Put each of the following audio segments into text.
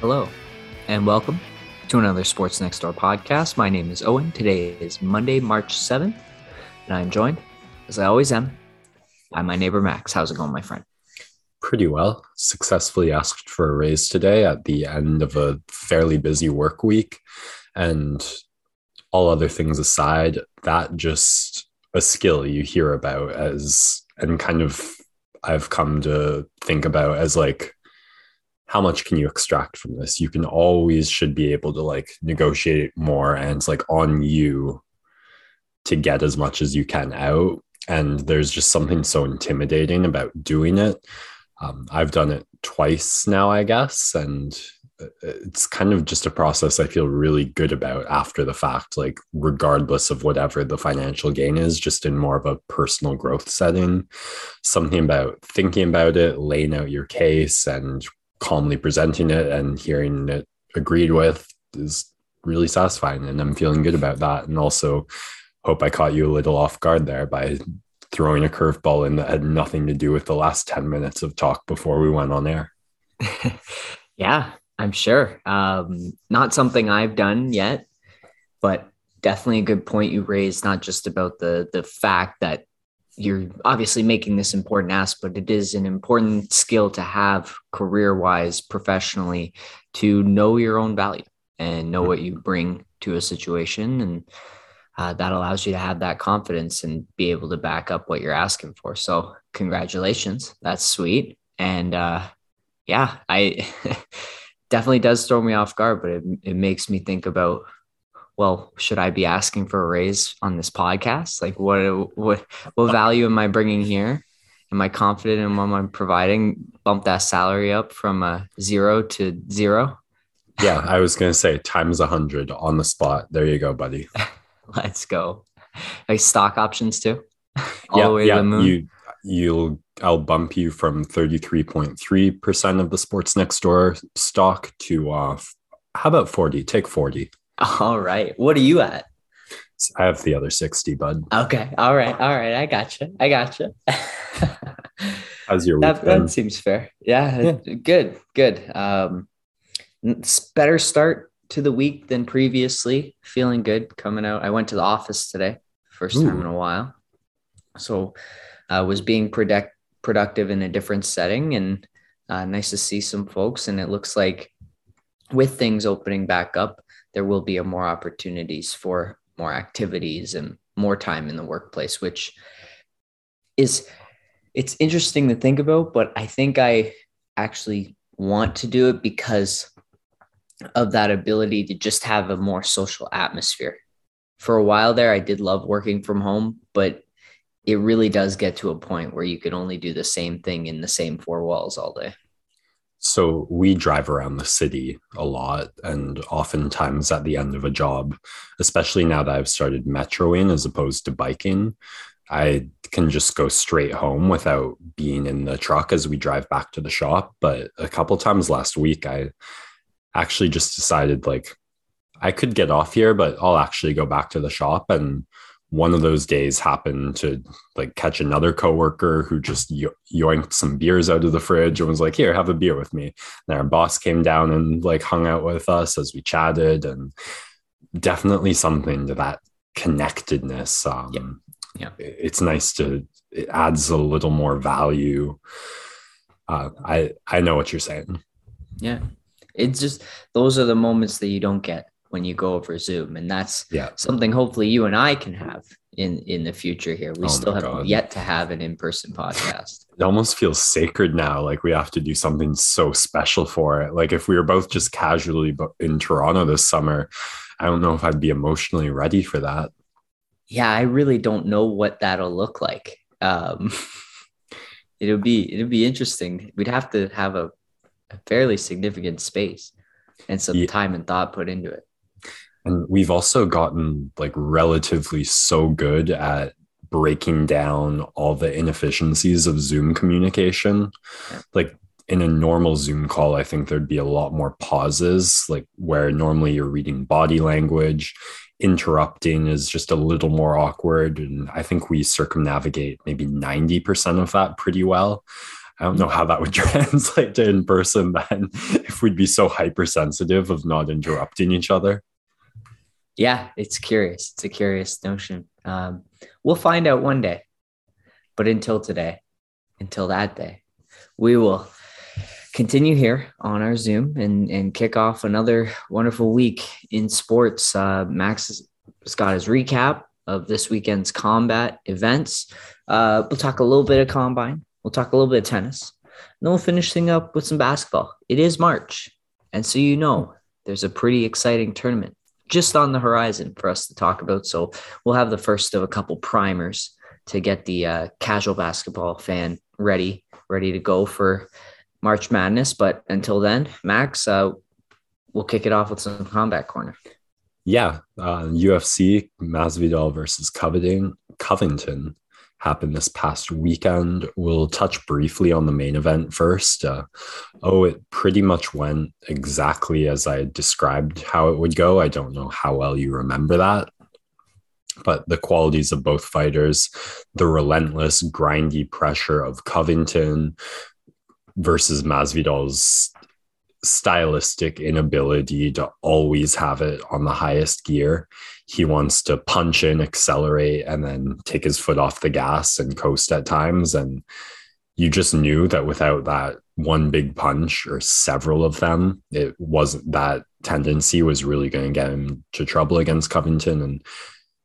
Hello, and welcome to another Sports Next Door podcast. My name is Owen. Today is Monday, March 7th, and I'm joined, as I always am, by my neighbor Max. How's it going, my friend? Pretty well. Successfully asked for a raise today at the end of a fairly busy work week. And all other things aside, that just a skill you hear about as, and kind of I've come to think about as like how much can you extract from this? You can always should be able to like negotiate more and it's like on you to get as much as you can out. And there's just something so intimidating about doing it. Um, i've done it twice now i guess. And it's kind of just a process i feel really good about after the fact like regardless of whatever the financial gain is just in more of a personal growth setting. Something about thinking about it laying out your case and calmly presenting it and hearing it agreed with is really satisfying and i'm feeling good about that. And also hope i caught you a little off guard there by throwing a curveball in that had nothing to do with the last 10 minutes of talk before we went on air. Yeah i'm sure. Um, not something i've done yet but definitely a good point you raised not just about the the fact that you're obviously making this important ask, but it is an important skill to have career wise, professionally, to know your own value and know what you bring to a situation. And uh, that allows you to have that confidence and be able to back up what you're asking for. So, congratulations. That's sweet. And uh, yeah, I definitely does throw me off guard, but it, it makes me think about well, should I be asking for a raise on this podcast? Like, what what what value am I bringing here? Am I confident in what I'm providing? Bump that salary up from a zero to zero. Yeah, I was gonna say times a hundred on the spot. There you go, buddy. Let's go. Like stock options too. All yeah, the way yeah. to the moon. You you'll I'll bump you from 33.3% of the sports next door stock to uh how about 40? Take 40. All right. What are you at? I have the other 60, bud. Okay. All right. All right. I got you. I got you. How's your week? That, that, seems fair. Yeah, yeah. Good. Good. Um, better start to the week than previously. Feeling good coming out. I went to the office today, first Ooh. time in a while. So I uh, was being product- productive in a different setting and uh, nice to see some folks. And it looks like with things opening back up, there will be more opportunities for more activities and more time in the workplace, which is it's interesting to think about, but I think I actually want to do it because of that ability to just have a more social atmosphere. For a while there, I did love working from home, but it really does get to a point where you can only do the same thing in the same four walls all day. So we drive around the city a lot, and oftentimes at the end of a job, especially now that I've started metroing as opposed to biking, I can just go straight home without being in the truck as we drive back to the shop. But a couple times last week, I actually just decided like I could get off here, but I'll actually go back to the shop and one of those days happened to like catch another coworker who just yo- yoinked some beers out of the fridge and was like, "Here, have a beer with me." And our boss came down and like hung out with us as we chatted, and definitely something to that connectedness. Um, yeah. yeah, it's nice to it adds a little more value. Uh, I I know what you're saying. Yeah, it's just those are the moments that you don't get when you go over Zoom. And that's yeah. something hopefully you and I can have in in the future here. We oh still have God. yet to have an in-person podcast. It almost feels sacred now. Like we have to do something so special for it. Like if we were both just casually in Toronto this summer, I don't know if I'd be emotionally ready for that. Yeah, I really don't know what that'll look like. Um, it'll be it'll be interesting. We'd have to have a, a fairly significant space and some yeah. time and thought put into it. And we've also gotten like relatively so good at breaking down all the inefficiencies of Zoom communication. Like in a normal Zoom call, I think there'd be a lot more pauses, like where normally you're reading body language. Interrupting is just a little more awkward. And I think we circumnavigate maybe 90% of that pretty well. I don't know how that would translate to in person then if we'd be so hypersensitive of not interrupting each other. Yeah, it's curious. It's a curious notion. Um, we'll find out one day. But until today, until that day, we will continue here on our Zoom and, and kick off another wonderful week in sports. Uh, Max has got his recap of this weekend's combat events. Uh, we'll talk a little bit of combine. We'll talk a little bit of tennis. And then we'll finish thing up with some basketball. It is March. And so you know there's a pretty exciting tournament just on the horizon for us to talk about. So we'll have the first of a couple primers to get the uh, casual basketball fan ready, ready to go for March Madness. But until then, Max, uh, we'll kick it off with some combat corner. Yeah, uh, UFC Masvidal versus Covington. Covington happened this past weekend. We'll touch briefly on the main event first. Uh, oh, it pretty much went exactly as I described how it would go. I don't know how well you remember that. But the qualities of both fighters, the relentless, grindy pressure of Covington versus Masvidal's stylistic inability to always have it on the highest gear. He wants to punch in, accelerate, and then take his foot off the gas and coast at times. And you just knew that without that one big punch or several of them, it wasn't that tendency was really going to get him to trouble against Covington. And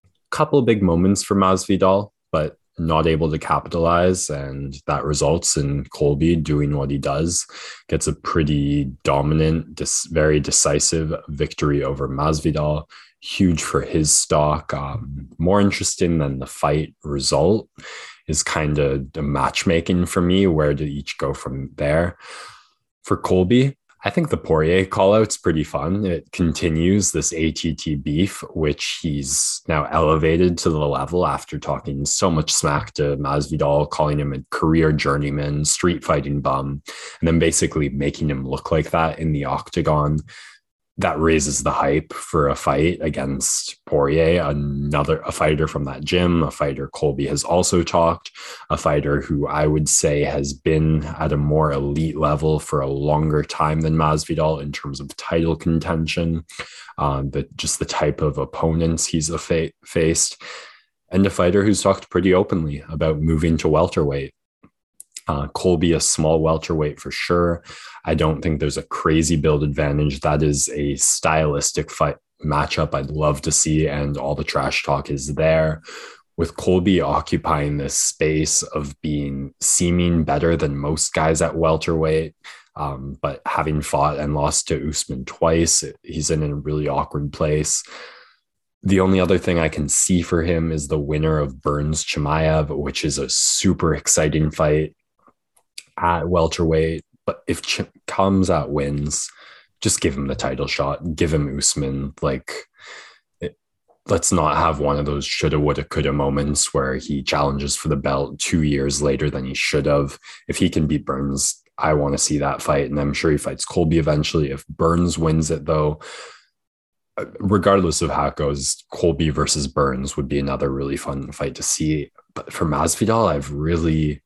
a couple of big moments for Masvidal, but not able to capitalize, and that results in Colby doing what he does, gets a pretty dominant, dis- very decisive victory over Masvidal. Huge for his stock. Um, more interesting than the fight result is kind of the matchmaking for me. Where did each go from there? For Colby, I think the Poirier call out's pretty fun. It continues this ATT beef, which he's now elevated to the level after talking so much smack to Masvidal, calling him a career journeyman, street fighting bum, and then basically making him look like that in the octagon that raises the hype for a fight against Poirier, another a fighter from that gym, a fighter Colby has also talked, a fighter who I would say has been at a more elite level for a longer time than Masvidal in terms of title contention, um, but just the type of opponents he's fa- faced, and a fighter who's talked pretty openly about moving to welterweight. Uh, Colby, a small welterweight for sure. I don't think there's a crazy build advantage. That is a stylistic fight matchup I'd love to see, and all the trash talk is there. With Colby occupying this space of being seeming better than most guys at welterweight, um, but having fought and lost to Usman twice, he's in a really awkward place. The only other thing I can see for him is the winner of Burns Chimaev, which is a super exciting fight at welterweight. But if Ch- Khamzat wins, just give him the title shot. Give him Usman. Like, it, let's not have one of those shoulda, woulda, coulda moments where he challenges for the belt two years later than he should have. If he can beat Burns, I want to see that fight. And I'm sure he fights Colby eventually. If Burns wins it, though, uh, regardless of how it goes, Colby versus Burns would be another really fun fight to see. But for Masvidal, I've really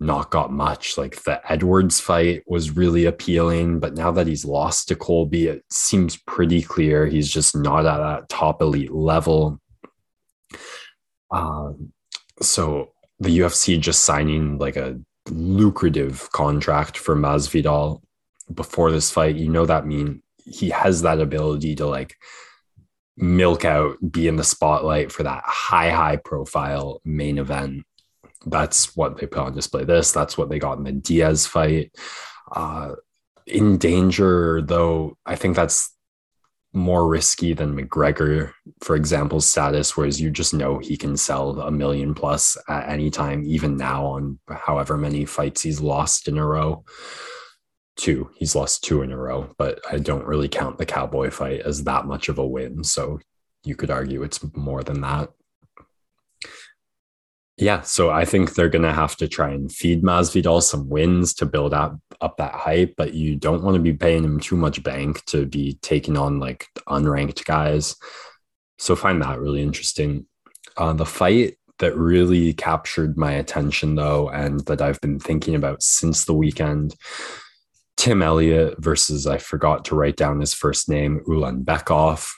not got much. Like the Edwards fight was really appealing, but now that he's lost to Colby, it seems pretty clear he's just not at that top elite level. Um, so the UFC just signing like a lucrative contract for Masvidal before this fight, you know that mean he has that ability to like milk out, be in the spotlight for that high, high profile main event that's what they put on display this. That's what they got in the Diaz fight. Uh, in danger, though, I think that's more risky than McGregor, for example, status, whereas you just know he can sell a million plus at any time, even now on however many fights he's lost in a row. Two, he's lost two in a row, but I don't really count the Cowboy fight as that much of a win. So you could argue it's more than that. Yeah, so I think they're going to have to try and feed Masvidal some wins to build up up that hype, but you don't want to be paying him too much bank to be taking on like unranked guys. So find that really interesting. Uh, the fight that really captured my attention, though, and that I've been thinking about since the weekend. Tim Elliott versus, I forgot to write down his first name, Ulanbekov,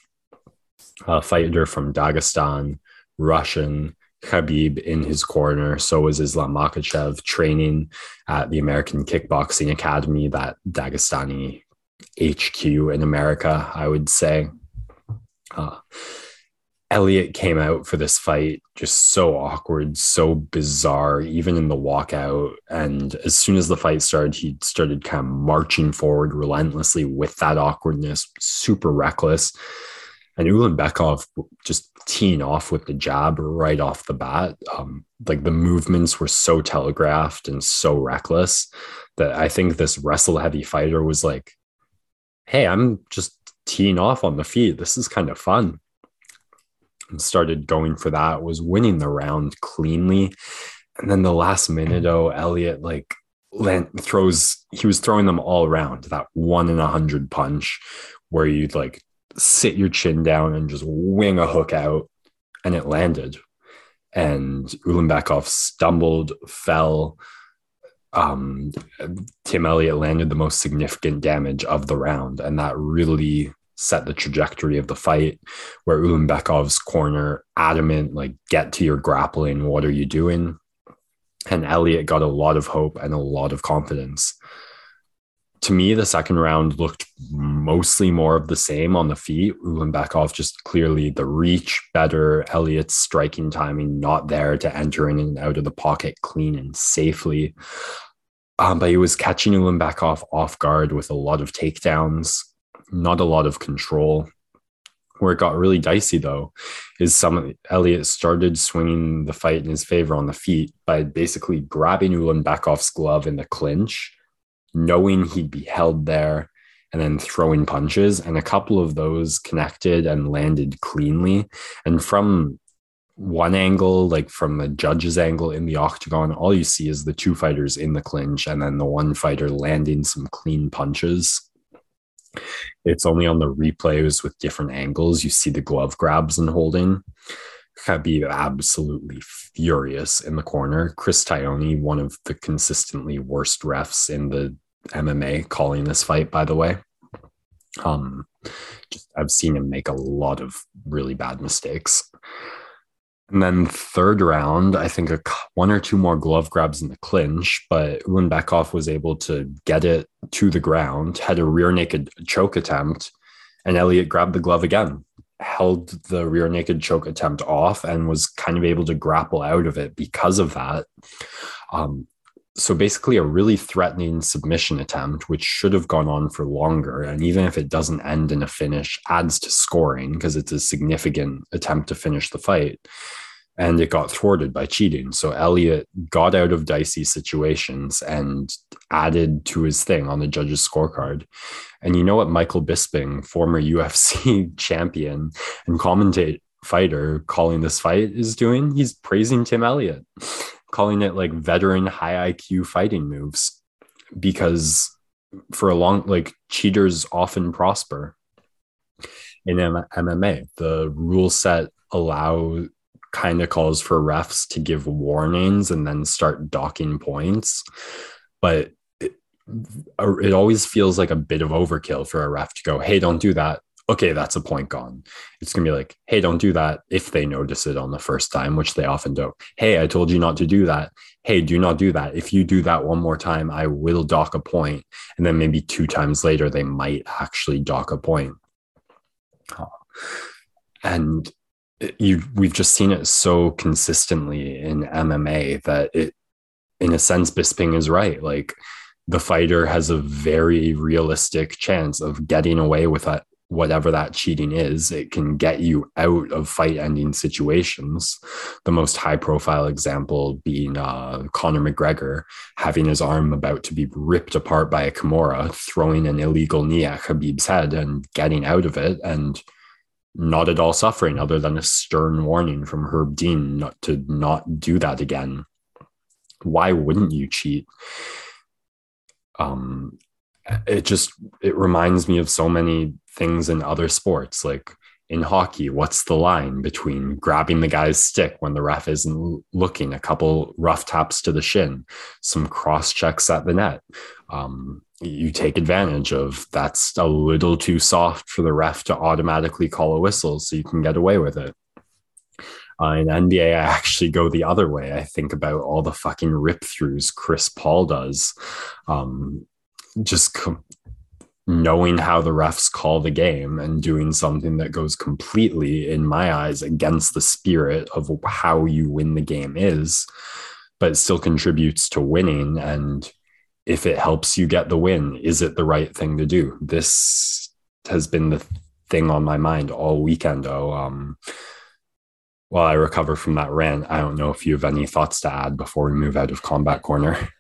a fighter from Dagestan, Russian, Khabib in his corner. So was Islam Makhachev training at the American Kickboxing Academy, that Dagestani HQ in America, I would say. Uh, Elliott came out for this fight just so awkward, so bizarre, even in the walkout. And as soon as the fight started, he started kind of marching forward relentlessly with that awkwardness, super reckless. And Ulanbekov just teeing off with the jab right off the bat. Um, like the movements were so telegraphed and so reckless that I think this wrestle heavy fighter was like, hey, I'm just teeing off on the feet. This is kind of fun. And started going for that, was winning the round cleanly. And then the last minute, oh, Elliot like throws, he was throwing them all around that one in a hundred punch where you'd like sit your chin down and just wing a hook out, and it landed. And Ulanbekov stumbled, fell. Um, Tim Elliott landed the most significant damage of the round, and that really set the trajectory of the fight. Where Ulanbekov's corner adamant, like, get to your grappling. What are you doing? And Elliott got a lot of hope and a lot of confidence to me, the second round looked mostly more of the same on the feet. Ulanbekov just clearly the reach better. Elliott's striking timing not there to enter in and out of the pocket clean and safely. Um, but he was catching Ulanbekov off guard with a lot of takedowns, not a lot of control. Where it got really dicey though is some Elliott started swinging the fight in his favor on the feet by basically grabbing Ulan Ulanbekov's glove in the clinch knowing he'd be held there and then throwing punches. And a couple of those connected and landed cleanly. And from one angle, like from the judge's angle in the octagon, all you see is the two fighters in the clinch and then the one fighter landing some clean punches. It's only on the replays with different angles. You see the glove grabs and holding. Khabib absolutely furious in the corner. Chris Tognoni, one of the consistently worst refs in the MMA calling this fight, by the way. Um, just I've seen him make a lot of really bad mistakes. And then third round, I think a, one or two more glove grabs in the clinch, but Ulanbekov was able to get it to the ground, had a rear naked choke attempt, and Elliot grabbed the glove again, held the rear naked choke attempt off, and was kind of able to grapple out of it because of that. Um, so basically a really threatening submission attempt which should have gone on for longer and even if it doesn't end in a finish adds to scoring because it's a significant attempt to finish the fight. And it got thwarted by cheating. So elliot got out of dicey situations and added to his thing on the judges scorecard. And you know what michael bisping former ufc champion and commentator fighter calling this fight is doing? He's praising tim elliott calling it like veteran high IQ fighting moves because for a long like cheaters often prosper in M- MMA. The rule set allow kind of calls for refs to give warnings and then start docking points, but it, it always feels like a bit of overkill for a ref to go, "Hey, don't do that." Okay, that's a point gone. It's going to be like, hey, don't do that if they notice it on the first time, which they often don't. Hey, I told you not to do that. Hey, do not do that. If you do that one more time, I will dock a point. And then maybe two times later, they might actually dock a point. And uh, you, we've just seen it so consistently in MMA that it, in a sense, Bisping is right. Like, the fighter has a very realistic chance of getting away with that whatever that cheating is, it can get you out of fight ending situations. The most high profile example being uh, Conor McGregor having his arm about to be ripped apart by a Kimura, throwing an illegal knee at Khabib's head and getting out of it and not at all suffering, other than a stern warning from Herb Dean not to not do that again. Why wouldn't you cheat? Um, it just it reminds me of so many things in other sports like in hockey, what's the line between grabbing the guy's stick when the ref isn't looking, a couple rough taps to the shin, some cross checks at the net? Um, you take advantage of that's a little too soft for the ref to automatically call a whistle so you can get away with it. Uh, in NBA, I actually go the other way. I think about all the fucking rip throughs Chris Paul does. Um, just com- knowing how the refs call the game and doing something that goes completely, in my eyes, against the spirit of how you win the game is, but still contributes to winning. And if it helps you get the win, is it the right thing to do? This has been the thing on my mind all weekend. Oh, um, while I recover from that rant, I don't know if you have any thoughts to add before we move out of combat corner.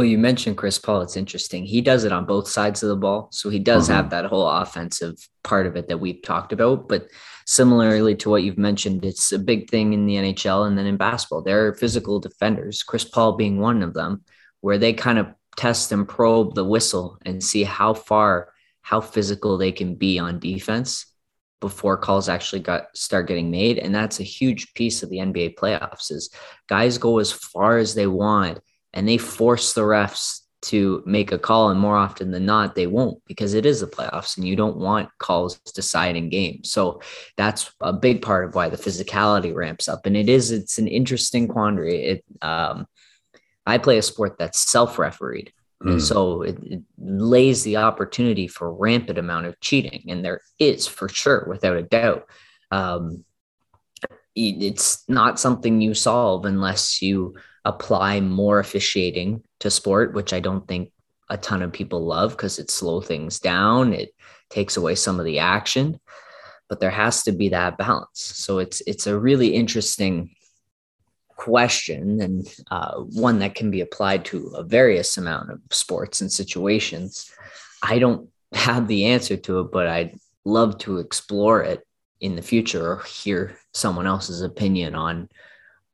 Well, you mentioned Chris Paul. It's interesting. He does it on both sides of the ball. So he does mm-hmm. have that whole offensive part of it that we've talked about. But similarly to what you've mentioned, it's a big thing in the NHL and then in basketball. There are physical defenders, Chris Paul being one of them, where they kind of test and probe the whistle and see how far, how physical they can be on defense before calls actually got start getting made. And that's a huge piece of the NBA playoffs is guys go as far as they want and they force the refs to make a call and more often than not they won't because it is the playoffs and you don't want calls deciding games so that's a big part of why the physicality ramps up and it is it's an interesting quandary it um i play a sport that's self-refereed mm. so it, it lays the opportunity for rampant amount of cheating and there is for sure without a doubt um it's not something you solve unless you apply more officiating to sport, which I don't think a ton of people love because it slows things down. It takes away some of the action, but there has to be that balance. So it's it's a really interesting question and uh, one that can be applied to a various amount of sports and situations. I don't have the answer to it, but I'd love to explore it in the future or hear someone else's opinion on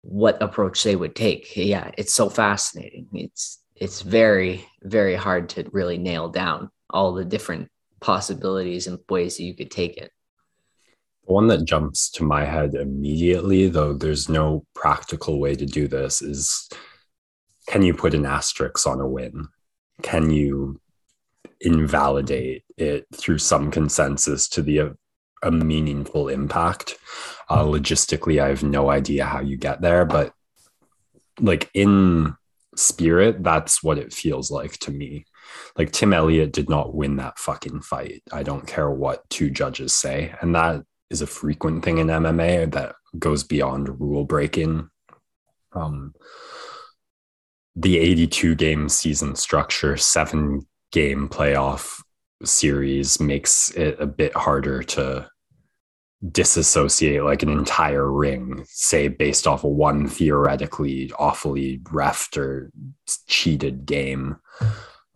what approach they would take. Yeah, it's so fascinating. It's it's very very hard to really nail down all the different possibilities and ways that you could take it. The one that jumps to my head immediately, though there's no practical way to do this, is can you put an asterisk on a win? Can you invalidate it through some consensus to the a meaningful impact. Uh, logistically, I have no idea how you get there, but like in spirit, that's what it feels like to me. Like Tim Elliott did not win that fucking fight. I don't care what two judges say. And that is a frequent thing in MMA that goes beyond rule breaking. Um, the 82 game season structure, seven game playoff series makes it a bit harder to disassociate like an entire ring, say based off of one theoretically awfully refed or cheated game.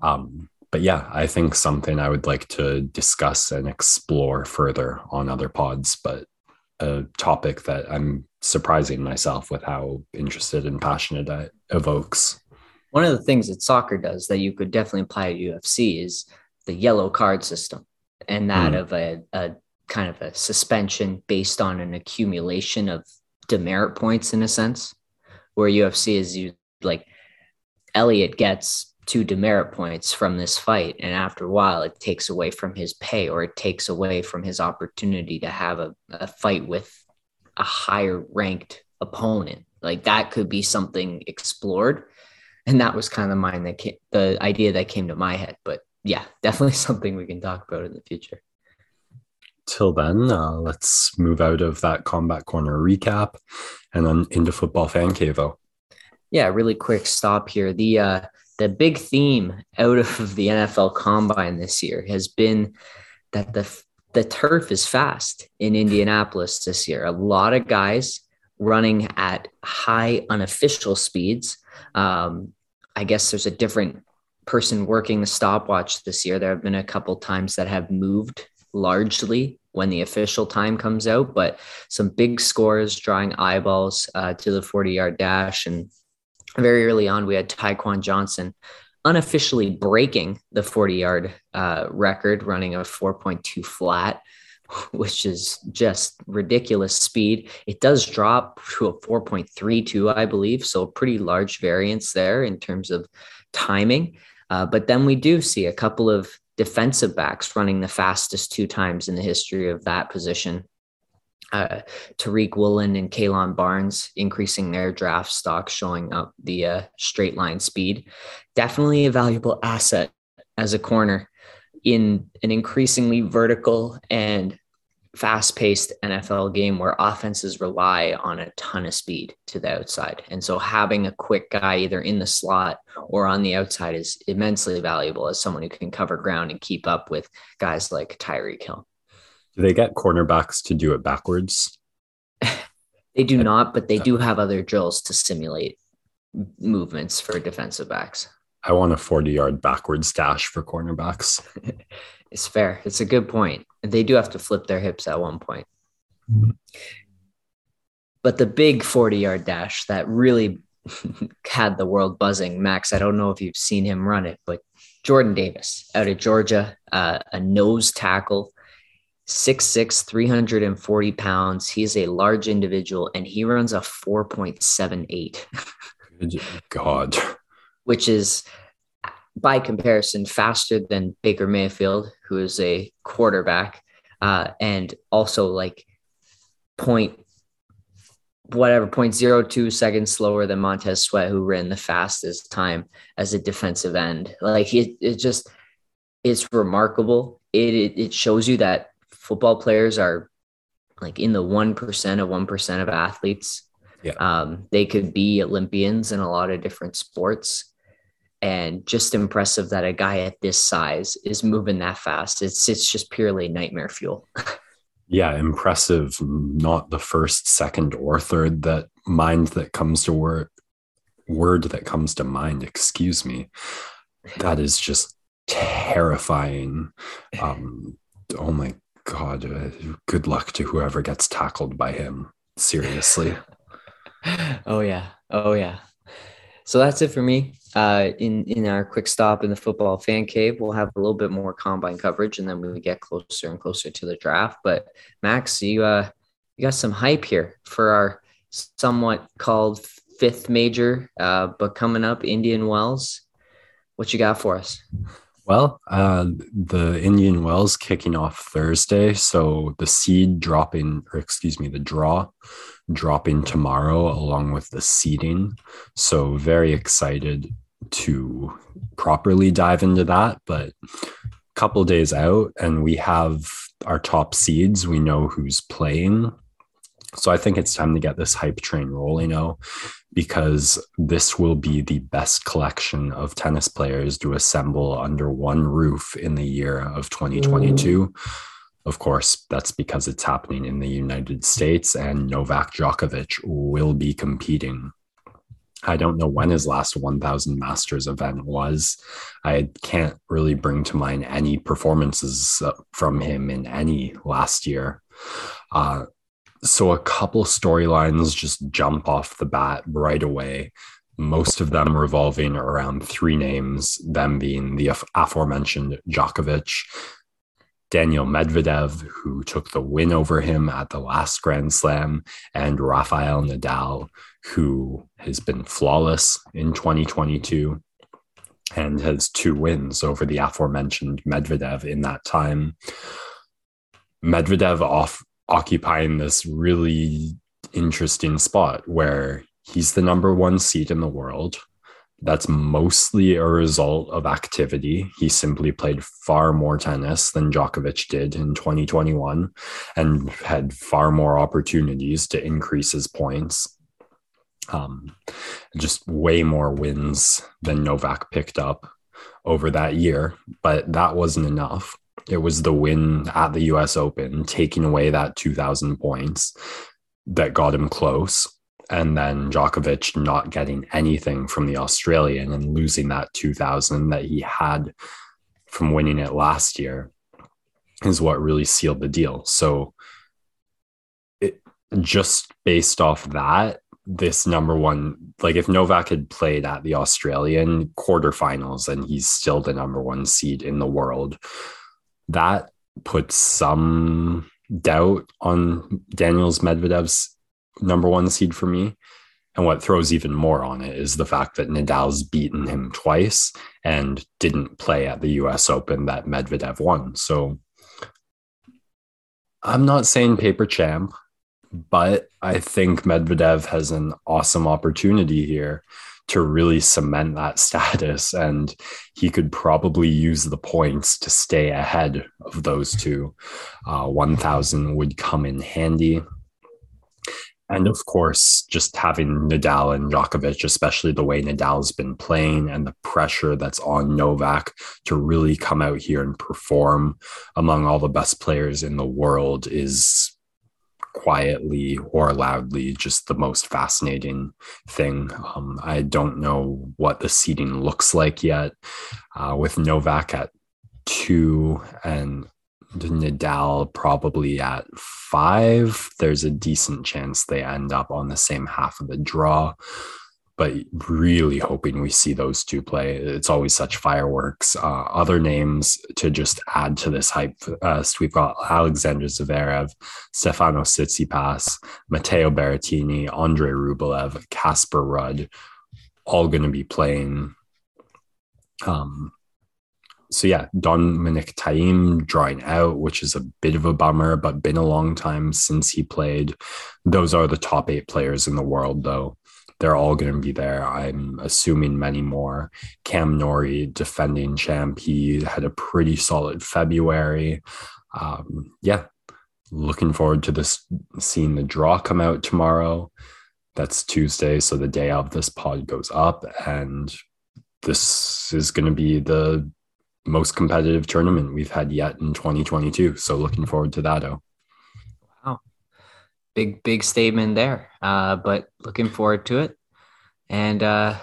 Um, but yeah, I think something I would like to discuss and explore further on other pods, but a topic that I'm surprising myself with how interested and passionate it evokes. One of the things that soccer does that you could definitely apply at UFC is the yellow card system and that mm. of a, a kind of a suspension based on an accumulation of demerit points in a sense, where UFC is you like Elliot gets two demerit points from this fight, and after a while, it takes away from his pay or it takes away from his opportunity to have a, a fight with a higher ranked opponent. Like that could be something explored. And that was kind of mine that came, the idea that came to my head. But yeah, definitely something we can talk about in the future till then, uh, let's move out of that combat corner recap and then into football fan cavo. Yeah, really quick stop here. The uh, the big theme out of the NFL Combine this year has been that the the turf is fast in Indianapolis this year. A lot of guys running at high unofficial speeds. Um, I guess there's a different person working the stopwatch this year. There have been a couple times that have moved largely when the official time comes out, but some big scores drawing eyeballs uh, to the 40 yard dash. And very early on, we had Tyquan Johnson unofficially breaking the 40 yard uh, record, running a 4.2 flat, which is just ridiculous speed. It does drop to a 4.32, I believe. So, pretty large variance there in terms of timing. Uh, but then we do see a couple of defensive backs running the fastest two times in the history of that position. Uh, Tariq Woolen and Kalon Barnes increasing their draft stock, showing up the uh, straight line speed. Definitely a valuable asset as a corner in an increasingly vertical and fast paced NFL game where offenses rely on a ton of speed to the outside. And so having a quick guy either in the slot or on the outside is immensely valuable as someone who can cover ground and keep up with guys like Tyreek Hill. Do they get cornerbacks to do it backwards? they do not, but they do have other drills to simulate movements for defensive backs. I want a 40 yard backwards dash for cornerbacks. it's fair. It's a good point. They do have to flip their hips at one point. Mm-hmm. But the big 40 yard dash that really had the world buzzing, Max, I don't know if you've seen him run it, but Jordan Davis out of Georgia, uh, a nose tackle, 6'6, 340 pounds. He's a large individual and he runs a 4.78. God which is by comparison faster than Baker Mayfield, who is a quarterback, uh, and also like point whatever point zero two seconds slower than Montez Sweat, who ran the fastest time as a defensive end. Like it, it just it's remarkable. It, it it shows you that football players are like in the one percent of one percent of athletes. Yeah. Um, they could be Olympians in a lot of different sports and just impressive that a guy at this size is moving that fast. It's it's just purely nightmare fuel. yeah, impressive. Not the first, second, or third that mind that comes to word word that comes to mind. Excuse me. That is just terrifying. Um, oh my god! Uh, good luck to whoever gets tackled by him. Seriously. oh yeah. Oh yeah. So that's it for me. Uh, in in our quick stop in the football fan cave, we'll have a little bit more combine coverage, and then we get closer and closer to the draft. But Max, you uh, you got some hype here for our somewhat called fifth major, uh, but coming up, Indian Wells. What you got for us? Well, uh, the Indian Wells kicking off Thursday, so the seed dropping, or excuse me, the draw dropping tomorrow along with the seeding. So very excited to properly dive into that, but a couple days out and we have our top seeds. We know who's playing. So I think it's time to get this hype train rolling now because this will be the best collection of tennis players to assemble under one roof in the year of 2022. Ooh. Mm. Of course, that's because it's happening in the United States and Novak Djokovic will be competing. I don't know when his last 1000 Masters event was. I can't really bring to mind any performances uh, from him in any last year. Uh, so, a couple storylines just jump off the bat right away most of them revolving around three names, them being the aforementioned Djokovic, Daniel Medvedev, who took the win over him at the last Grand Slam, and Rafael Nadal, who has been flawless in 2022 and has two wins over the aforementioned Medvedev in that time. Medvedev off occupying this really interesting spot where he's the number one seed in the world that's mostly a result of activity. He simply played far more tennis than Djokovic did in 2021 and had far more opportunities to increase his points. Um, just way more wins than Novak picked up over that year, but that wasn't enough. It was the win at the US Open, taking away that 2,000 points that got him close and then Djokovic not getting anything from the Australian and losing that 2000 that he had from winning it last year is what really sealed the deal. So it just based off that, this number one, like if Novak had played at the Australian quarterfinals and he's still the number one seed in the world, that puts some doubt on Daniels Medvedev's number one seed for me. And what throws even more on it is the fact that Nadal's beaten him twice and didn't play at the US Open that Medvedev won. So I'm not saying paper champ, but I think Medvedev has an awesome opportunity here to really cement that status. And he could probably use the points to stay ahead of those two. Uh, 1,000 would come in handy. And of course, just having Nadal and Djokovic, especially the way Nadal's been playing and the pressure that's on Novak to really come out here and perform among all the best players in the world is quietly or loudly just the most fascinating thing. Um, I don't know what the seating looks like yet uh, with Novak at two and Nadal probably at five. There's a decent chance they end up on the same half of the draw but really hoping we see those two play. It's always such fireworks. Uh, other names to just add to this hype uh, we've got Alexander Zverev, Stefano Tsitsipas, Matteo Berrettini, Andre Rublev, Casper Ruud, all going to be playing. Um, so yeah, Dominic Thiem drawing out, which is a bit of a bummer, but been a long time since he played. Those are the top eight players in the world, though they're all going to be there. I'm assuming many more. Cam Norrie, defending champ, he had a pretty solid February. Um, yeah, looking forward to this seeing the draw come out tomorrow. That's Tuesday, so the day of this pod goes up, and this is going to be the most competitive tournament we've had yet in 2022. So looking forward to that. Oh big big statement there. Uh, but looking forward to it, and uh,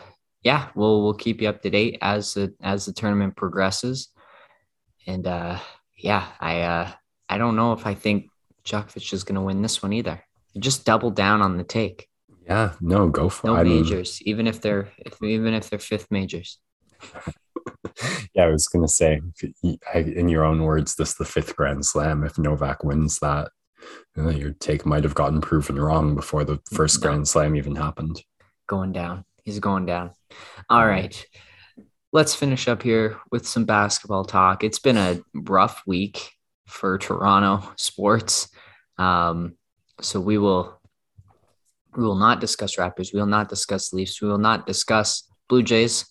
yeah, we'll we'll keep you up to date as the as the tournament progresses. And uh, yeah, I uh, I don't know if I think Djokovic is going to win this one either. Just double down on the take. Yeah, no, go for no it. No majors, mean... even if they're if, even if they're fifth majors. yeah, I was gonna say, in your own words, this the fifth Grand Slam. If Novak wins that, your take might have gotten proven wrong before the first no. Grand Slam even happened. Going down. He's going down. All right. Let's finish up here with some basketball talk. It's been a rough week for Toronto sports. Um, so we will we will not discuss Raptors. We will not discuss Leafs. We will not discuss Blue Jays.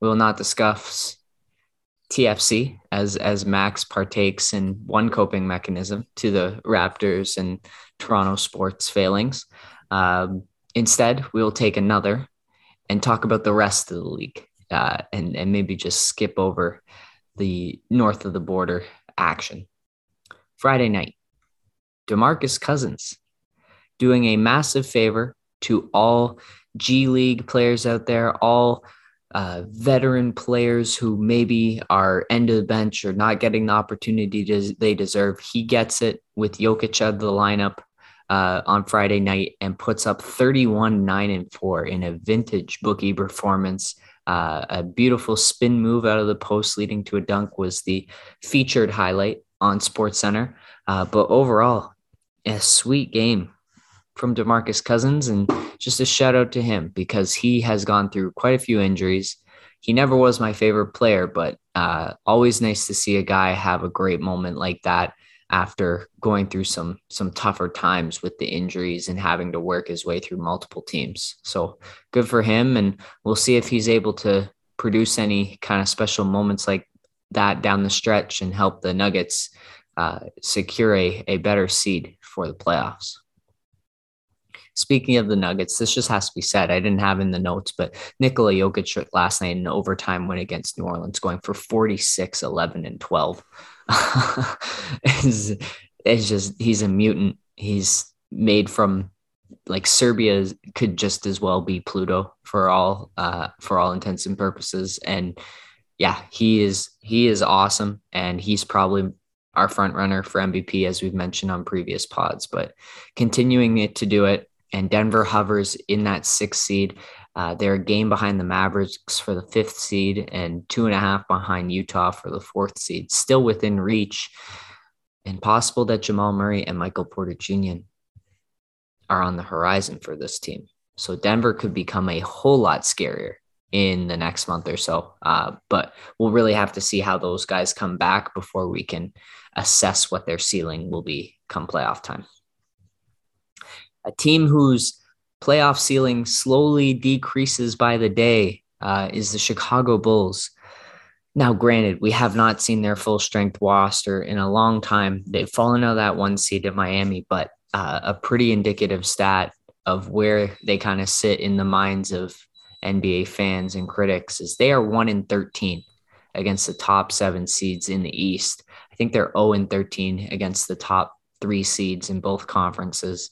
We will not discuss TFC as as Max partakes in one coping mechanism to the Raptors and Toronto sports failings. Um, instead, we will take another and talk about the rest of the league uh, and and maybe just skip over the north of the border action. Friday night, DeMarcus Cousins doing a massive favor to all G League players out there, all uh, veteran players who maybe are end of the bench or not getting the opportunity they deserve. He gets it with Jokic out of the lineup uh, on Friday night and puts up 31, 9, and 4 in a vintage Boogie performance. Uh, a beautiful spin move out of the post leading to a dunk was the featured highlight on Sports Center. Uh, but overall, a sweet game from DeMarcus Cousins. And just a shout out to him because he has gone through quite a few injuries. He never was my favorite player, but uh, always nice to see a guy have a great moment like that after going through some some tougher times with the injuries and having to work his way through multiple teams. So good for him, and we'll see if he's able to produce any kind of special moments like that down the stretch and help the Nuggets uh, secure a, a better seed for the playoffs. Speaking of the Nuggets, this just has to be said. I didn't have in the notes, but Nikola Jokic last night in overtime win against New Orleans, going for 46, 11, and 12. it's, it's just, he's a mutant. He's made from like Serbia could just as well be Pluto for all uh, for all intents and purposes. And yeah, he is he is awesome, and he's probably our front runner for MVP as we've mentioned on previous pods. But continuing it to do it and Denver hovers in that sixth seed. Uh, they're a game behind the Mavericks for the fifth seed and two and a half behind Utah for the fourth seed, still within reach. and possible that Jamal Murray and Michael Porter Jr. are on the horizon for this team. So Denver could become a whole lot scarier in the next month or so. Uh, but we'll really have to see how those guys come back before we can assess what their ceiling will be come playoff time. A team whose playoff ceiling slowly decreases by the day uh, is the Chicago Bulls. Now, granted, we have not seen their full strength roster in a long time. They've fallen out of that one seed in Miami, but uh, a pretty indicative stat of where they kind of sit in the minds of NBA fans and critics is they are 1 in 13 against the top seven seeds in the East. I think they're 0 in 13 against the top three seeds in both conferences.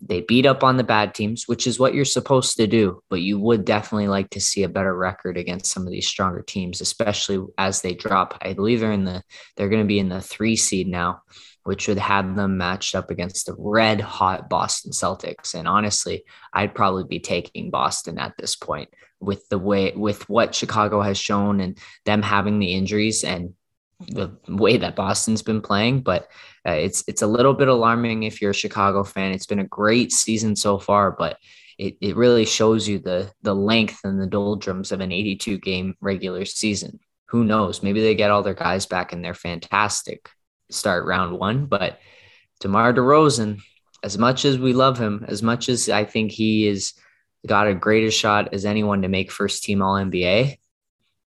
They beat up on the bad teams, which is what you're supposed to do, but you would definitely like to see a better record against some of these stronger teams, especially as they drop. I believe they're in the they're going to be in the 3 seed now which would have them matched up against the red hot Boston Celtics. And honestly, I'd probably be taking Boston at this point with the way, with what Chicago has shown and them having the injuries and the way that Boston's been playing. But uh, it's, it's a little bit alarming if you're a Chicago fan. It's been a great season so far, but it, it really shows you the, the length and the doldrums of an 82 game regular season. Who knows? Maybe they get all their guys back and they're fantastic start round one. But DeMar DeRozan, as much as we love him, as much as I think he is got a greater shot as anyone to make first team All NBA,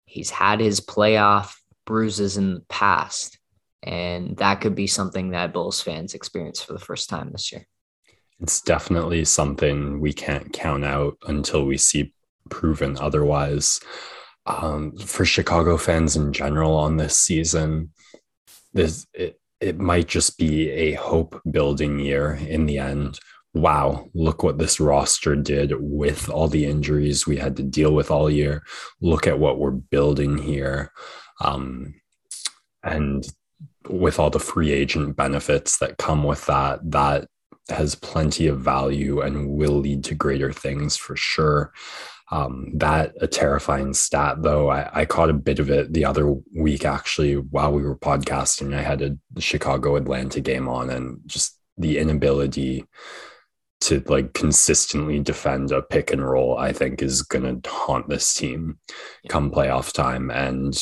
he's had his playoff bruises in the past. And that could be something that Bulls fans experience for the first time this year. It's definitely something we can't count out until we see proven otherwise. Um, for Chicago fans in general on this season, this it, it might just be a hope building year in the end wow look what this roster did with all the injuries we had to deal with all year look at what we're building here um, and with all the free agent benefits that come with that that has plenty of value and will lead to greater things for sure um, that a terrifying stat, though. I, I, caught a bit of it the other week, actually, while we were podcasting. I had a Chicago Atlanta game on, and just the inability to like consistently defend a pick and roll, I think, is going to haunt this team come playoff time. And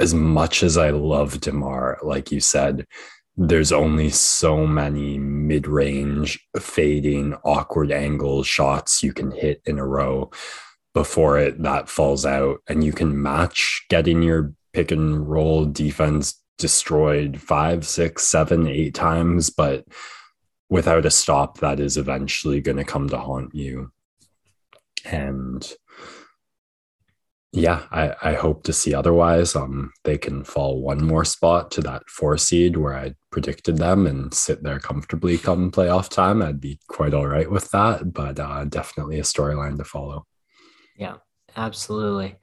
as much as I love DeMar, like you said, there's only so many mid-range fading awkward angle shots you can hit in a row before it that falls out and you can match getting your pick and roll defense destroyed five six seven eight times but without a stop that is eventually going to come to haunt you. And yeah, I, I hope to see otherwise. Um, they can fall one more spot to that four seed where I predicted them and sit there comfortably come playoff time. I'd be quite all right with that, but uh, definitely a storyline to follow. Yeah, absolutely.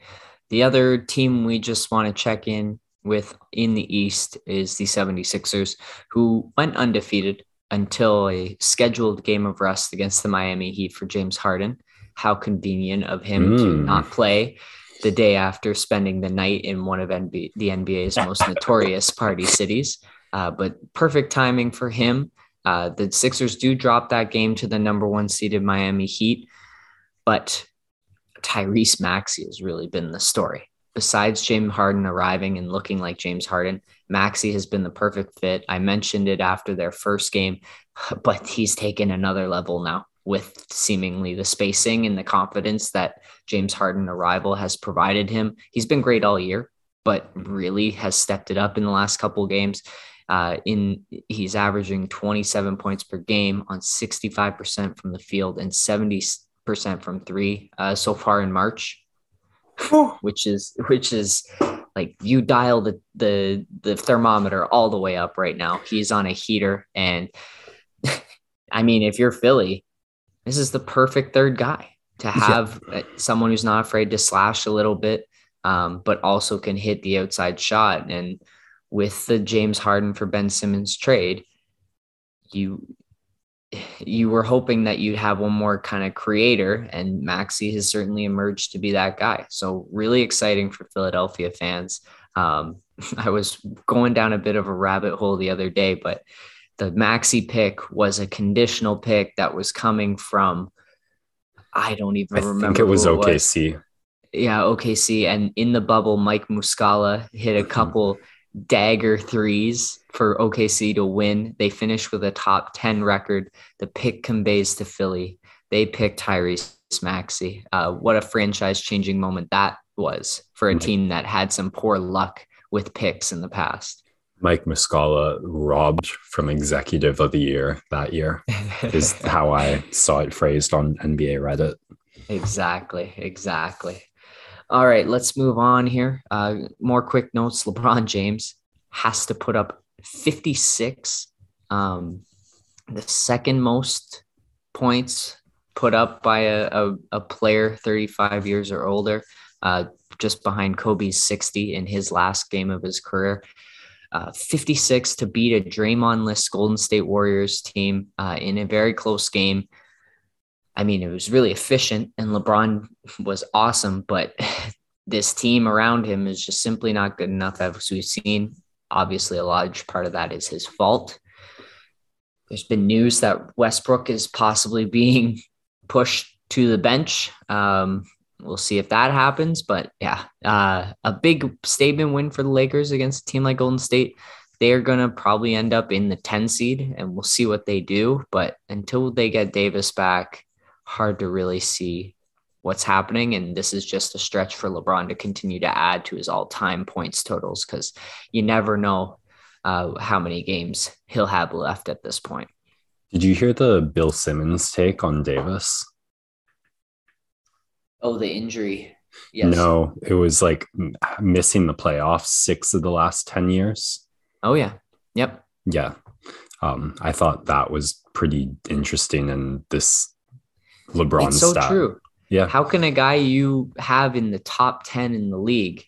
The other team we just want to check in with in the East is the 76ers, who went undefeated until a scheduled game of rest against the Miami Heat for James Harden. How convenient of him mm. to hmm. not play the day after spending the night in one of NBA, the NBA's most notorious party cities. Uh, but perfect timing for him. Uh, the Sixers do drop that game to the number one seeded Miami Heat, but Tyrese Maxey has really been the story. Besides James Harden arriving and looking like James Harden, Maxey has been the perfect fit. I mentioned it after their first game, but he's taken another level now with seemingly the spacing and the confidence that James Harden arrival has provided him. He's been great all year, but really has stepped it up in the last couple of games. Uh, in he's averaging 27 points per game on 65% from the field and 70% from three uh, so far in March, which is which is like you dial the the the thermometer all the way up right now. He's on a heater, and I mean, if you're Philly, this is the perfect third guy to have yeah. someone who's not afraid to slash a little bit, um, but also can hit the outside shot. And with the James Harden for Ben Simmons trade, you you were hoping that you'd have one more kind of creator, and Maxey has certainly emerged to be that guy. So really exciting for Philadelphia fans. Um, I was going down a bit of a rabbit hole the other day, but the Maxey pick was a conditional pick that was coming from I don't even I remember. it was it OKC. Was. Yeah, OKC. And in the bubble, Mike Muscala hit a mm-hmm. couple dagger threes for OKC to win. They finished with a top 10 record. The pick conveys to Philly. They picked Tyrese Maxey. Uh, what a franchise changing moment that was for a team that had some poor luck with picks in the past. Mike Muscala robbed from executive of the year that year is how I saw it phrased on NBA Reddit. Exactly, exactly. All right, let's move on here. Uh, more quick notes. LeBron James has to put up 56, um, the second most points put up by a, a, a player 35 years or older, uh, just behind Kobe's 60 in his last game of his career. Uh, 56 to beat a Draymond-less Golden State Warriors team uh, in a very close game. I mean, it was really efficient, and LeBron was awesome, but this team around him is just simply not good enough, as we've seen. Obviously, a large part of that is his fault. There's been news that Westbrook is possibly being pushed to the bench. Um, we'll see if that happens. But yeah, uh, a big statement win for the Lakers against a team like Golden State. They're going to probably end up in the 10 seed and we'll see what they do. But until they get Davis back, hard to really see what's happening. And this is just a stretch for LeBron to continue to add to his all time points totals because you never know uh, how many games he'll have left at this point. Did you hear the Bill Simmons take on Davis? Oh, the injury. Yes. No, it was like missing the playoffs six of the last 10 years. Oh, yeah. Yep. Yeah. Um, I thought that was pretty interesting. And this LeBron it's so stat. true. Yeah. How can a guy you have in the top 10 in the league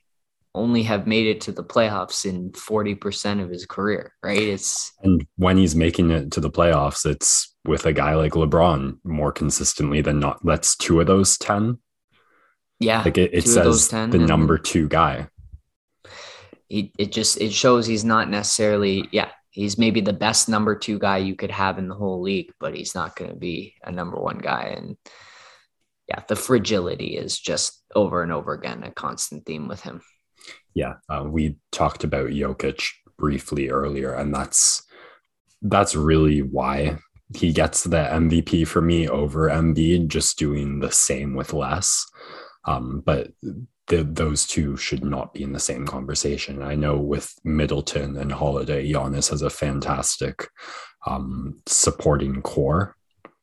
only have made it to the playoffs in 40% of his career, right? It's and when he's making it to the playoffs, it's with a guy like LeBron more consistently than not. That's two of those 10. Yeah. Like it, it says the number two guy. He, it just it shows he's not necessarily yeah he's maybe the best number two guy you could have in the whole league but he's not going to be a number one guy and yeah the fragility is just over and over again a constant theme with him yeah uh, we talked about Jokic briefly earlier and that's that's really why he gets the MVP for me over Embiid just doing the same with less um, but the, those two should not be in the same conversation. I know with Middleton and Holiday, Giannis has a fantastic um, supporting core,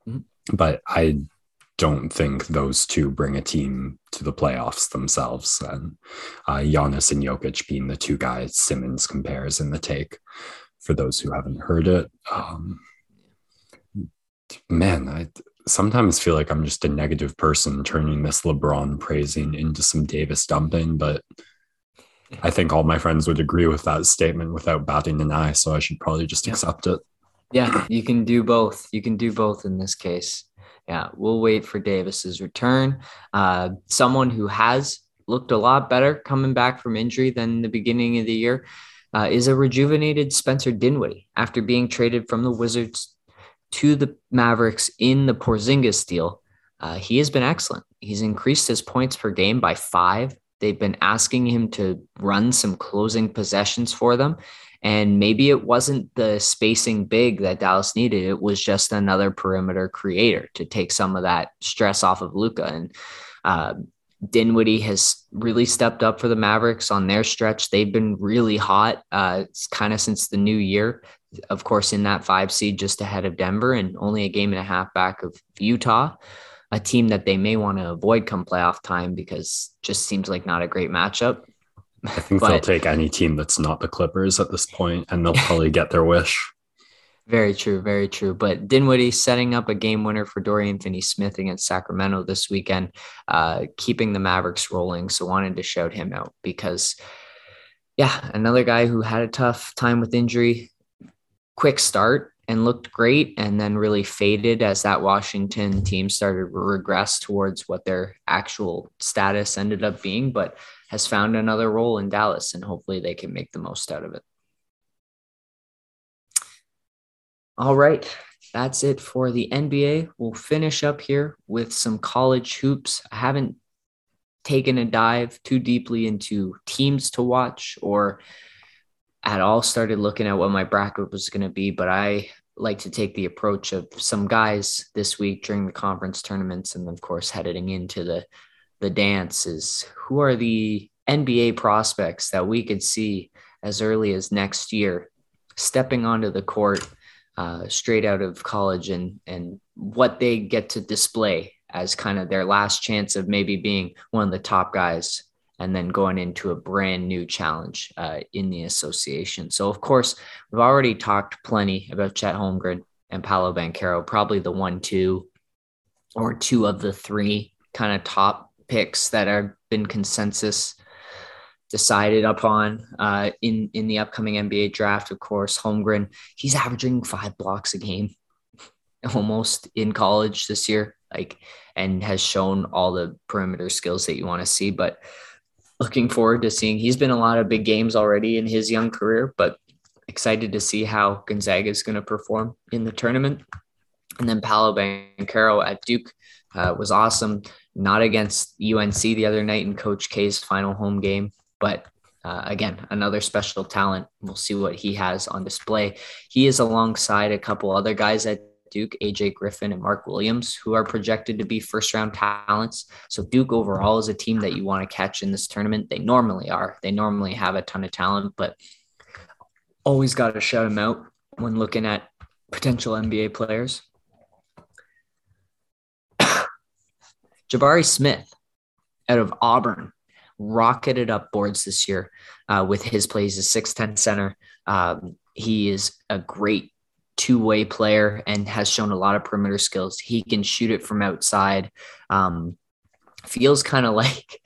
mm-hmm. but I don't think those two bring a team to the playoffs themselves. And uh, Giannis and Jokic being the two guys Simmons compares in the take. For those who haven't heard it, um, man, I sometimes feel like I'm just a negative person turning this LeBron praising into some Davis dumping, but I think all my friends would agree with that statement without batting an eye. So I should probably just yeah. accept it. Yeah, you can do both. You can do both in this case. Yeah, we'll wait for Davis's return. Uh, someone who has looked a lot better coming back from injury than the beginning of the year uh, is a rejuvenated Spencer Dinwiddie after being traded from the Wizards to the Mavericks in the Porzingis deal, uh, he has been excellent. He's increased his points per game by five. They've been asking him to run some closing possessions for them. And maybe it wasn't the spacing big that Dallas needed. It was just another perimeter creator to take some of that stress off of Luka. And uh, Dinwiddie has really stepped up for the Mavericks on their stretch. They've been really hot. Uh, kind of since the new year of course, in that five seed just ahead of Denver and only a game and a half back of Utah, a team that they may want to avoid come playoff time because just seems like not a great matchup. I think but, they'll take any team that's not the Clippers at this point and they'll probably get their wish. Very true, very true. But Dinwiddie setting up a game winner for Dorian Finney Smith against Sacramento this weekend, uh, keeping the Mavericks rolling. So wanted to shout him out because, yeah, another guy who had a tough time with injury, quick start and looked great and then really faded as that Washington team started to regress towards what their actual status ended up being, but has found another role in Dallas and hopefully they can make the most out of it. All right, that's it for the NBA. We'll finish up here with some college hoops. I haven't taken a dive too deeply into teams to watch or at all started looking at what my bracket was going to be, but I like to take the approach of some guys this week during the conference tournaments and of course heading into the the dance is who are the NBA prospects that we could see as early as next year stepping onto the court uh, straight out of college and and what they get to display as kind of their last chance of maybe being one of the top guys and then going into a brand new challenge uh, in the association. So, of course, we've already talked plenty about Chet Holmgren and Paolo Banchero, probably the one, two, or two of the three kind of top picks that have been consensus decided upon uh, in in the upcoming NBA draft. Of course, Holmgren he's averaging five blocks a game almost in college this year, like, and has shown all the perimeter skills that you want to see, but looking forward to seeing. He's been a lot of big games already in his young career, but excited to see how Gonzaga is going to perform in the tournament. And then Paolo Banchero at Duke uh, was awesome. Not against UNC the other night in Coach K's final home game, but uh, again, another special talent. We'll see what he has on display. He is alongside a couple other guys at Duke, AJ Griffin and Mark Williams, who are projected to be first round talents. So Duke overall is a team that you want to catch in this tournament. They normally are. They normally have a ton of talent, but always got to shout them out when looking at potential NBA players. Jabari Smith out of Auburn rocketed up boards this year uh, with his plays as 6'10 center. Um, he is a great two way player and has shown a lot of perimeter skills. He can shoot it from outside. Um, feels kind of like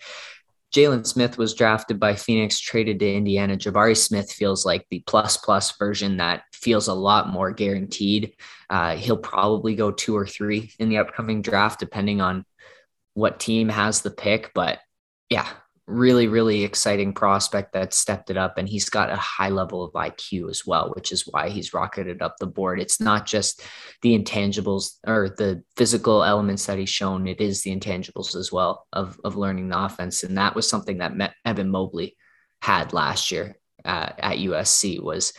Jalen Smith was drafted by Phoenix, traded to Indiana. Jabari Smith feels like the plus plus version that feels a lot more guaranteed. Uh, he'll probably go two or three in the upcoming draft, depending on what team has the pick. But yeah, really, really exciting prospect that stepped it up. And he's got a high level of IQ as well, which is why he's rocketed up the board. It's not just the intangibles or the physical elements that he's shown, it is the intangibles as well of, of learning the offense. And that was something that Evan Mobley had last year uh, at USC was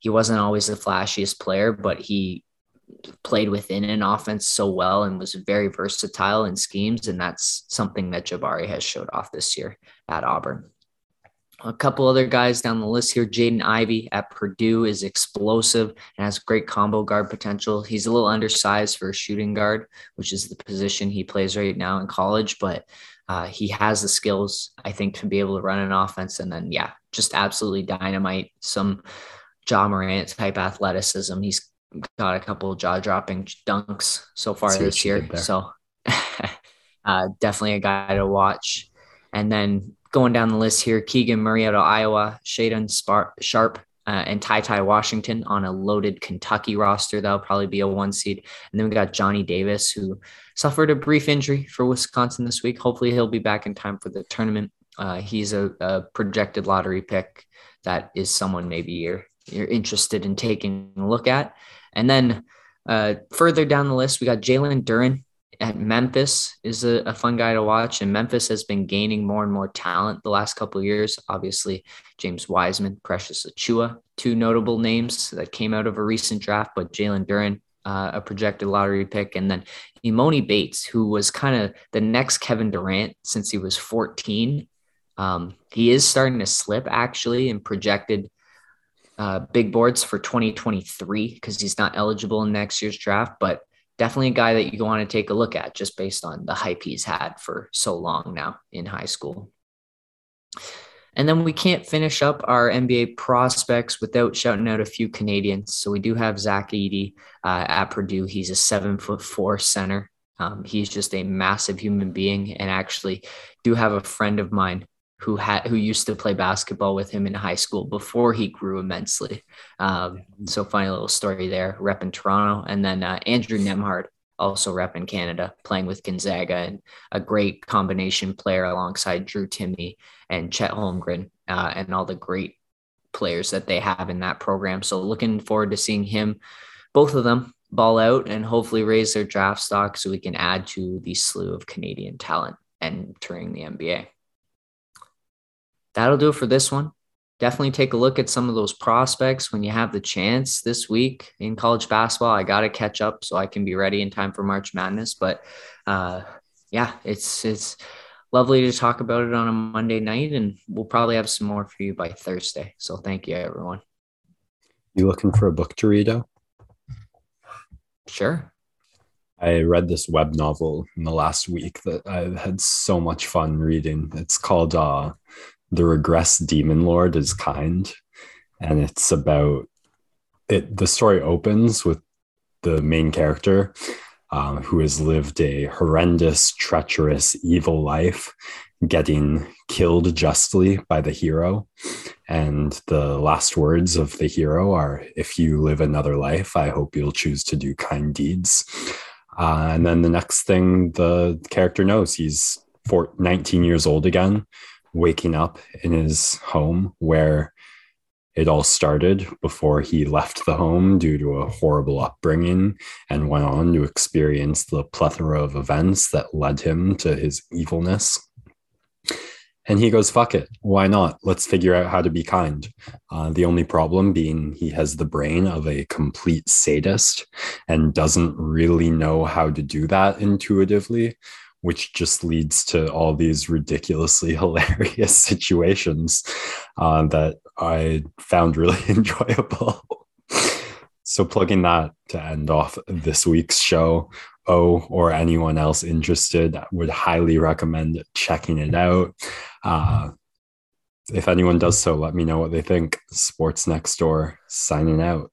he wasn't always the flashiest player, but he played within an offense so well and was very versatile in schemes. And that's something that Jabari has showed off this year at Auburn. A couple other guys down the list here. Jaden Ivey at Purdue is explosive and has great combo guard potential. He's a little undersized for a shooting guard, which is the position he plays right now in college, but uh, he has the skills, I think, to be able to run an offense. And then, yeah, just absolutely dynamite. Some Ja Morant type athleticism. He's got a couple jaw dropping dunks so far this year. So uh, definitely a guy to watch. And then going down the list here, Keegan Murray out of Iowa, Shaedon Sharpe, uh, and Ty Ty Washington on a loaded Kentucky roster. That'll probably be a one seed. And then we got Johnny Davis, who suffered a brief injury for Wisconsin this week. Hopefully, he'll be back in time for the tournament. Uh, he's a, a projected lottery pick. That is someone maybe you're you're interested in taking a look at. And then uh, further down the list, we got Jalen Duren at Memphis is a, a, fun guy to watch. And Memphis has been gaining more and more talent the last couple years. Obviously, James Wiseman, Precious Achiuwa, two notable names that came out of a recent draft, but Jalen Duren, uh, a projected lottery pick. And then Emoni Bates, who was kind of the next Kevin Durant since he was 14. Um, he is starting to slip actually and projected uh, big boards for 2023 because he's not eligible in next year's draft, but definitely a guy that you want to take a look at just based on the hype he's had for so long now in high school. And then we can't finish up our NBA prospects without shouting out a few Canadians. So we do have Zach Edey uh, at Purdue. He's a seven foot four center. Um, he's just a massive human being, and actually do have a friend of mine who had who used to play basketball with him in high school before he grew immensely. Um, so funny little story there, rep in Toronto, and then uh, Andrew Nembhard also rep in Canada, playing with Gonzaga and a great combination player alongside Drew Timme and Chet Holmgren uh, and all the great players that they have in that program. So looking forward to seeing him, both of them ball out and hopefully raise their draft stock so we can add to the slew of Canadian talent entering the NBA. That'll do it for this one. Definitely take a look at some of those prospects when you have the chance this week in college basketball. I got to catch up so I can be ready in time for March Madness. But uh, yeah, it's it's lovely to talk about it on a Monday night, and we'll probably have some more for you by Thursday. So thank you, everyone. You looking for a book to read? Out? Sure. I read this web novel in the last week that I had so much fun reading. It's called uh, The Regress Demon Lord is Kind. And it's about it. The story opens with the main character um, who has lived a horrendous, treacherous, evil life, getting killed justly by the hero. And the last words of the hero are If you live another life, I hope you'll choose to do kind deeds. Uh, and then the next thing the character knows, he's four, 19 years old again, waking up in his home where it all started before he left the home due to a horrible upbringing and went on to experience the plethora of events that led him to his evilness. And he goes, fuck it. Why not? Let's figure out how to be kind. Uh, the only problem being he has the brain of a complete sadist and doesn't really know how to do that intuitively, which just leads to all these ridiculously hilarious situations uh, that I found really enjoyable. so, plugging that to end off this week's show, O or anyone else interested would highly recommend checking it out. Uh, if anyone does so, let me know what they think. Sports Next Door signing out.